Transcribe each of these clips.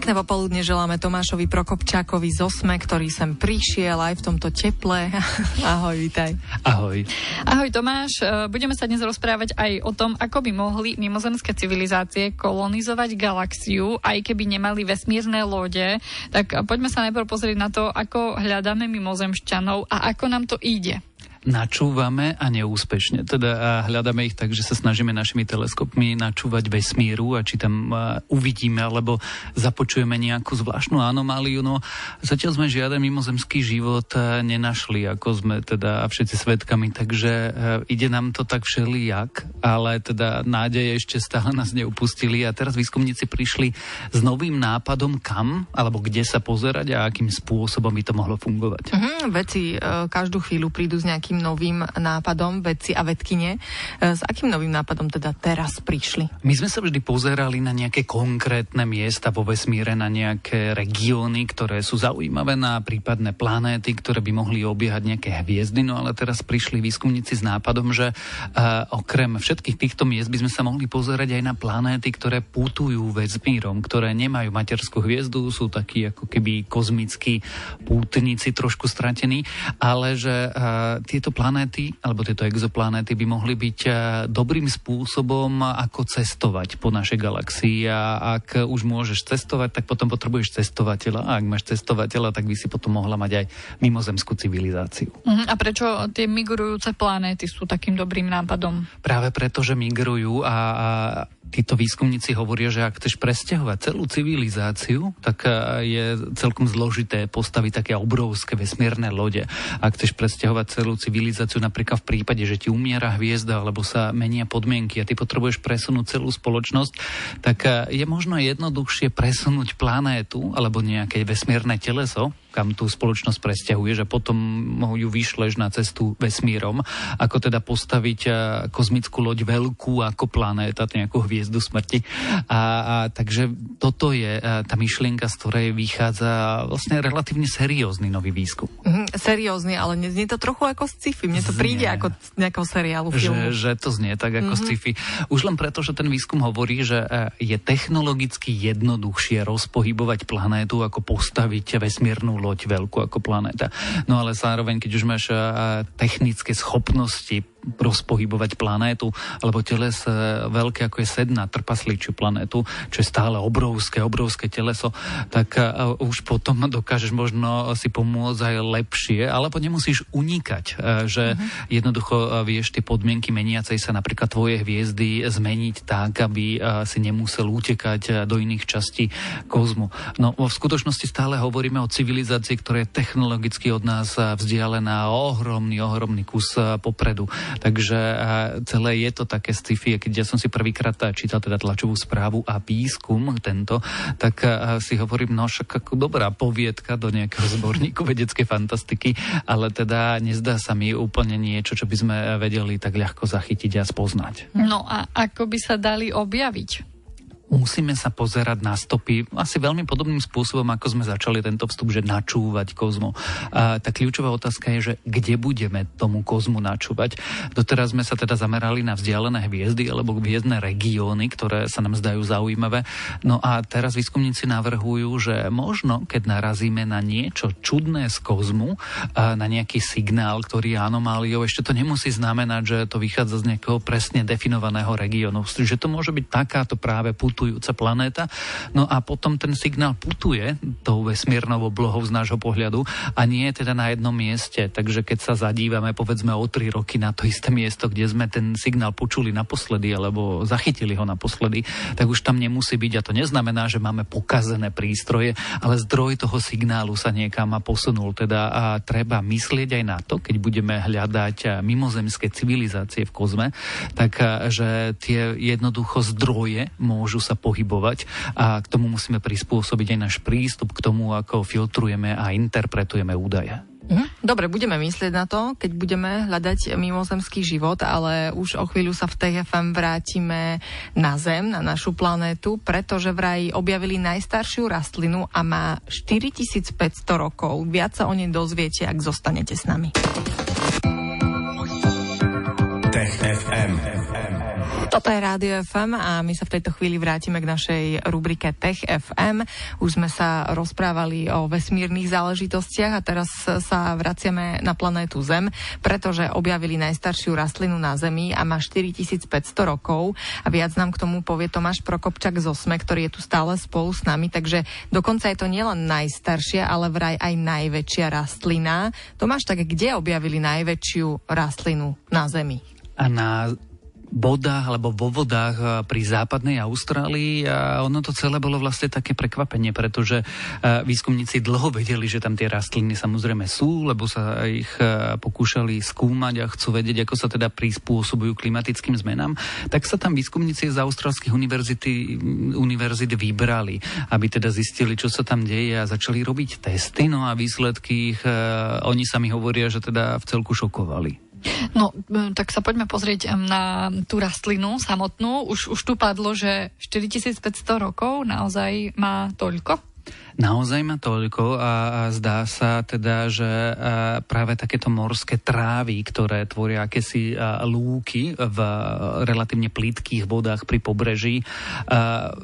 Pekné popoludne želáme Tomášovi Prokopčákovi z Osme, ktorý sem prišiel aj v tomto teple. Ahoj, vítaj. Ahoj. Ahoj Tomáš, e, budeme sa dnes rozprávať aj o tom, ako by mohli mimozemské civilizácie kolonizovať galaxiu, aj keby nemali vesmírne lode. Tak poďme sa najprv pozrieť na to, ako hľadáme mimozemšťanov a ako nám to ide načúvame a neúspešne. Teda a hľadáme ich tak, že sa snažíme našimi teleskopmi načúvať vesmíru a či tam uvidíme alebo započujeme nejakú zvláštnu anomáliu. No zatiaľ sme žiaden mimozemský život nenašli, ako sme teda všetci svetkami, takže ide nám to tak všelijak, ale teda nádeje ešte stále nás neupustili a teraz výskumníci prišli s novým nápadom, kam alebo kde sa pozerať a akým spôsobom by to mohlo fungovať. Uh-huh, veci uh, každú chvíľu prídu s nejakým nejakým novým nápadom, vedci a vedkine. E, s akým novým nápadom teda teraz prišli? My sme sa vždy pozerali na nejaké konkrétne miesta vo vesmíre, na nejaké regióny, ktoré sú zaujímavé, na prípadné planéty, ktoré by mohli obiehať nejaké hviezdy, no ale teraz prišli výskumníci s nápadom, že uh, okrem všetkých týchto miest by sme sa mohli pozerať aj na planéty, ktoré putujú vesmírom, ktoré nemajú materskú hviezdu, sú takí ako keby kozmickí pútnici, trošku stratení, ale že uh, tie tieto planéty, alebo tieto exoplanéty by mohli byť eh, dobrým spôsobom, ako cestovať po našej galaxii. A ak už môžeš cestovať, tak potom potrebuješ cestovateľa. A ak máš cestovateľa, tak by si potom mohla mať aj mimozemskú civilizáciu. Uh-huh. A prečo tie migrujúce planéty sú takým dobrým nápadom? Práve preto, že migrujú a, a títo výskumníci hovoria, že ak chceš presťahovať celú civilizáciu, tak e, je celkom zložité postaviť také obrovské vesmírne lode. Ak chceš presťahovať celú civilizáciu, napríklad v prípade, že ti umiera hviezda alebo sa menia podmienky a ty potrebuješ presunúť celú spoločnosť, tak e, je možno jednoduchšie presunúť planétu alebo nejaké vesmírne teleso, kam tú spoločnosť presťahuješ a potom ju vyšleš na cestu vesmírom, ako teda postaviť e, kozmickú loď veľkú ako planéta, nejakú hviezdu smrti. A, a takže toto je e, tá myšlienka, z ktorej vychádza vlastne relatívne seriózny nový výskum. Mm, seriózny, ale neznie to trochu ako sci-fi. Mne to znie. príde ako z nejakého seriálu, filmu. Že, že to znie tak ako mm-hmm. sci-fi. Už len preto, že ten výskum hovorí, že e, je technologicky jednoduchšie rozpohybovať planétu, ako postaviť vesmírnu loď veľkú ako planéta. No ale zároveň, keď už máš technické schopnosti rozpohybovať planétu, alebo teles veľké ako je sedna, trpasličiu planétu, čo je stále obrovské, obrovské teleso, tak už potom dokážeš možno si pomôcť aj lepšie, alebo nemusíš unikať, že uh-huh. jednoducho vieš tie podmienky meniacej sa napríklad tvoje hviezdy zmeniť tak, aby si nemusel utekať do iných častí kozmu. No v skutočnosti stále hovoríme o civilizácii, ktorá je technologicky od nás vzdialená ohromný, ohromný kus popredu. Takže celé je to také sci-fi. Keď ja som si prvýkrát čítal teda tlačovú správu a výskum tento, tak si hovorím, no však ako dobrá poviedka do nejakého zborníku vedeckej fantastiky, ale teda nezdá sa mi úplne niečo, čo by sme vedeli tak ľahko zachytiť a spoznať. No a ako by sa dali objaviť? Musíme sa pozerať na stopy asi veľmi podobným spôsobom, ako sme začali tento vstup, že načúvať kozmu. A tá kľúčová otázka je, že kde budeme tomu kozmu načúvať. Doteraz sme sa teda zamerali na vzdialené hviezdy alebo hviezdne regióny, ktoré sa nám zdajú zaujímavé. No a teraz výskumníci navrhujú, že možno, keď narazíme na niečo čudné z kozmu, na nejaký signál, ktorý je anomáliou, ešte to nemusí znamenať, že to vychádza z nejakého presne definovaného regiónu. Že to môže byť takáto práve put putujúca planéta. No a potom ten signál putuje tou vesmírnou oblohou z nášho pohľadu a nie je teda na jednom mieste. Takže keď sa zadívame povedzme o tri roky na to isté miesto, kde sme ten signál počuli naposledy alebo zachytili ho naposledy, tak už tam nemusí byť a to neznamená, že máme pokazené prístroje, ale zdroj toho signálu sa niekam posunul. Teda a treba myslieť aj na to, keď budeme hľadať mimozemské civilizácie v kozme, tak že tie jednoducho zdroje môžu sa sa pohybovať a k tomu musíme prispôsobiť aj náš prístup k tomu, ako filtrujeme a interpretujeme údaje. Mhm. Dobre, budeme myslieť na to, keď budeme hľadať mimozemský život, ale už o chvíľu sa v TFM vrátime na Zem, na našu planétu, pretože vraj objavili najstaršiu rastlinu a má 4500 rokov. Viac sa o nej dozviete, ak zostanete s nami. FM. Toto je Rádio FM a my sa v tejto chvíli vrátime k našej rubrike Tech FM. Už sme sa rozprávali o vesmírnych záležitostiach a teraz sa vraciame na planétu Zem, pretože objavili najstaršiu rastlinu na Zemi a má 4500 rokov a viac nám k tomu povie Tomáš Prokopčak z Osme, ktorý je tu stále spolu s nami, takže dokonca je to nielen najstaršia, ale vraj aj najväčšia rastlina. Tomáš, tak kde objavili najväčšiu rastlinu na Zemi? Na vodách alebo vo vodách eh, pri západnej Austrálii. A ono to celé bolo vlastne také prekvapenie, pretože eh, výskumníci dlho vedeli, že tam tie rastliny samozrejme sú, lebo sa ich eh, pokúšali skúmať a chcú vedieť, ako sa teda prispôsobujú klimatickým zmenám, tak sa tam výskumníci z austrálskych univerzity, univerzit vybrali, aby teda zistili, čo sa tam deje a začali robiť testy, no a výsledky ich, oni sami hovoria, že teda v celku šokovali. No, tak sa poďme pozrieť na tú rastlinu samotnú. Už, už tu padlo, že 4500 rokov naozaj má toľko? Naozaj má toľko a, a zdá sa teda, že práve takéto morské trávy, ktoré tvoria akési lúky v relatívne plítkých vodách pri pobreží,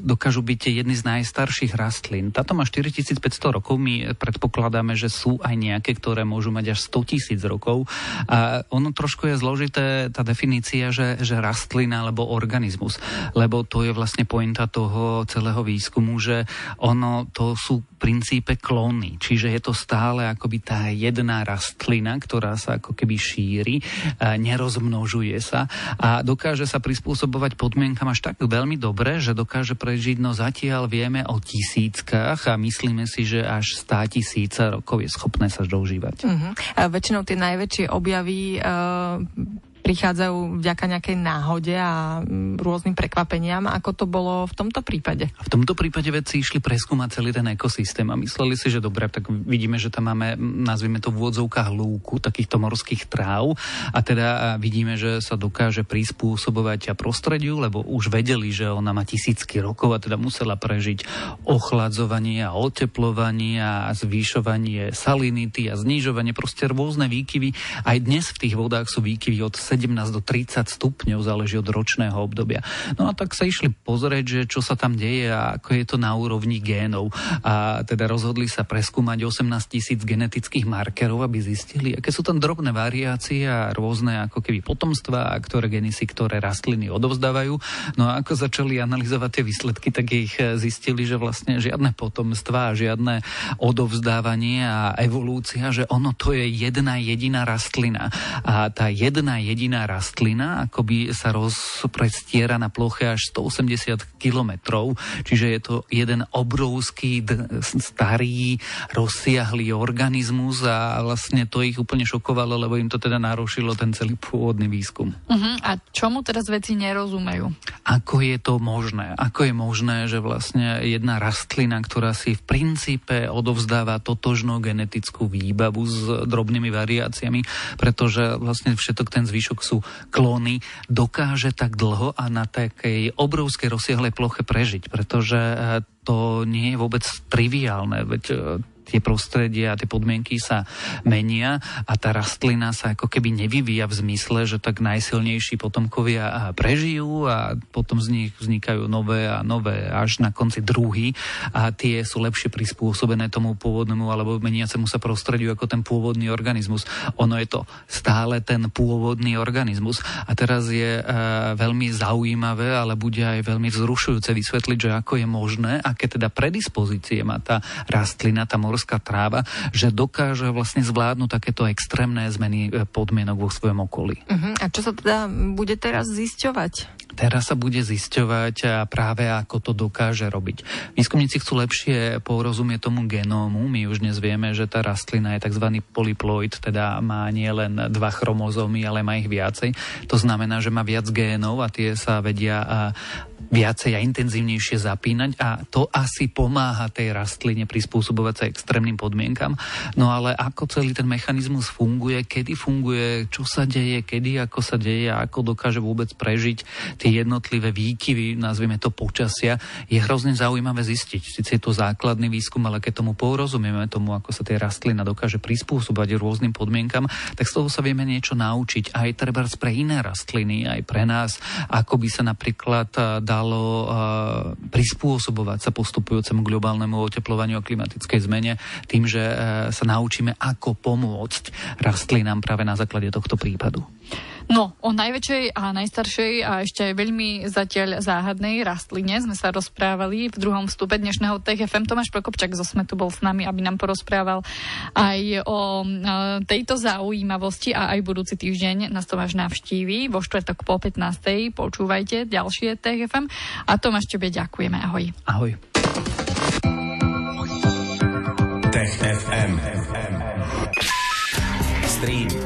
dokážu byť jedny z najstarších rastlín. Táto má 4500 rokov, my predpokladáme, že sú aj nejaké, ktoré môžu mať až 100 tisíc rokov. A ono trošku je zložité tá definícia, že, že rastlina alebo organizmus, lebo to je vlastne pointa toho celého výskumu, že ono to sú princípe klóny, čiže je to stále akoby tá jedna rastlina, ktorá sa ako keby šíri, nerozmnožuje sa a dokáže sa prispôsobovať podmienkam až tak veľmi dobre, že dokáže prežiť, no zatiaľ vieme o tisíckach a myslíme si, že až stá tisíca rokov je schopné sa dožívať. Uh-huh. A väčšinou tie najväčšie objavy uh, prichádzajú vďaka nejakej náhode a mm, rôznym prekvapeniam, ako to bolo v tomto prípade. V tomto prípade vedci išli preskúmať celý ten ekosystém a mysleli si, že dobre, tak vidíme, že tam máme, nazvime to v úvodzovkách lúku, takýchto morských tráv a teda vidíme, že sa dokáže prispôsobovať a prostrediu, lebo už vedeli, že ona má tisícky rokov a teda musela prežiť ochladzovanie a oteplovanie a zvyšovanie salinity a znižovanie, proste rôzne výkyvy. Aj dnes v tých vodách sú výkyvy od 17 do 30 stupňov, záleží od ročného obdobia. No a tak sa išli pozrieť, že čo sa tam deje a ako je to na úrovni génov. A teda rozhodli sa preskúmať 18 tisíc genetických markerov, aby zistili, aké sú tam drobné variácie a rôzne ako keby potomstva, a ktoré geny si ktoré rastliny odovzdávajú. No a ako začali analyzovať tie výsledky, tak ich zistili, že vlastne žiadne potomstva, žiadne odovzdávanie a evolúcia, že ono to je jedna jediná rastlina. A tá jedna jediná jediná rastlina, akoby sa rozprestiera na ploche až 180 kilometrov, čiže je to jeden obrovský, starý, rozsiahlý organizmus a vlastne to ich úplne šokovalo, lebo im to teda narušilo ten celý pôvodný výskum. Uh-huh. A čomu teraz veci nerozumejú? Ako je to možné? Ako je možné, že vlastne jedna rastlina, ktorá si v princípe odovzdáva totožnú genetickú výbavu s drobnými variáciami, pretože vlastne všetok ten zvyšok zvyšok sú klóny, dokáže tak dlho a na takej obrovskej rozsiahlej ploche prežiť, pretože eh, to nie je vôbec triviálne, veď eh, tie prostredia a tie podmienky sa menia a tá rastlina sa ako keby nevyvíja v zmysle, že tak najsilnejší potomkovia prežijú a potom z nich vznikajú nové a nové až na konci druhy a tie sú lepšie prispôsobené tomu pôvodnému alebo meniacemu sa prostrediu ako ten pôvodný organizmus. Ono je to stále ten pôvodný organizmus a teraz je e, veľmi zaujímavé, ale bude aj veľmi vzrušujúce vysvetliť, že ako je možné, aké teda predispozície má tá rastlina, tá morská tráva, že dokáže vlastne zvládnuť takéto extrémne zmeny e, podmienok vo svojom okolí. Uh-huh. A čo sa teda bude teraz zisťovať? Teraz sa bude zisťovať práve ako to dokáže robiť. Výskumníci chcú lepšie porozumieť tomu genómu. My už dnes vieme, že tá rastlina je tzv. polyploid, teda má nie len dva chromozómy, ale má ich viacej. To znamená, že má viac génov a tie sa vedia viacej a intenzívnejšie zapínať a to asi pomáha tej rastline prispôsobovať sa extrémnym podmienkam. No ale ako celý ten mechanizmus funguje, kedy funguje, čo sa deje, kedy ako sa deje a ako dokáže vôbec prežiť tie jednotlivé výkyvy, nazvime to počasia, je hrozne zaujímavé zistiť. Sice je to základný výskum, ale keď tomu porozumieme, tomu, ako sa tie rastlina dokáže prispôsobať rôznym podmienkam, tak z toho sa vieme niečo naučiť aj treba pre iné rastliny, aj pre nás, ako by sa napríklad dá dalo uh, prispôsobovať sa postupujúcemu globálnemu oteplovaniu a klimatickej zmene tým, že uh, sa naučíme, ako pomôcť rastlinám práve na základe tohto prípadu. No, o najväčšej a najstaršej a ešte aj veľmi zatiaľ záhadnej rastline sme sa rozprávali v druhom vstupe dnešného TFM. Tomáš Prokopčak zo Smetu bol s nami, aby nám porozprával aj o e, tejto zaujímavosti a aj budúci týždeň nás Tomáš navštíví vo štvrtok po 15. Počúvajte ďalšie TFM a Tomáš tebe ďakujeme. Ahoj. Ahoj. Tech FM. Stream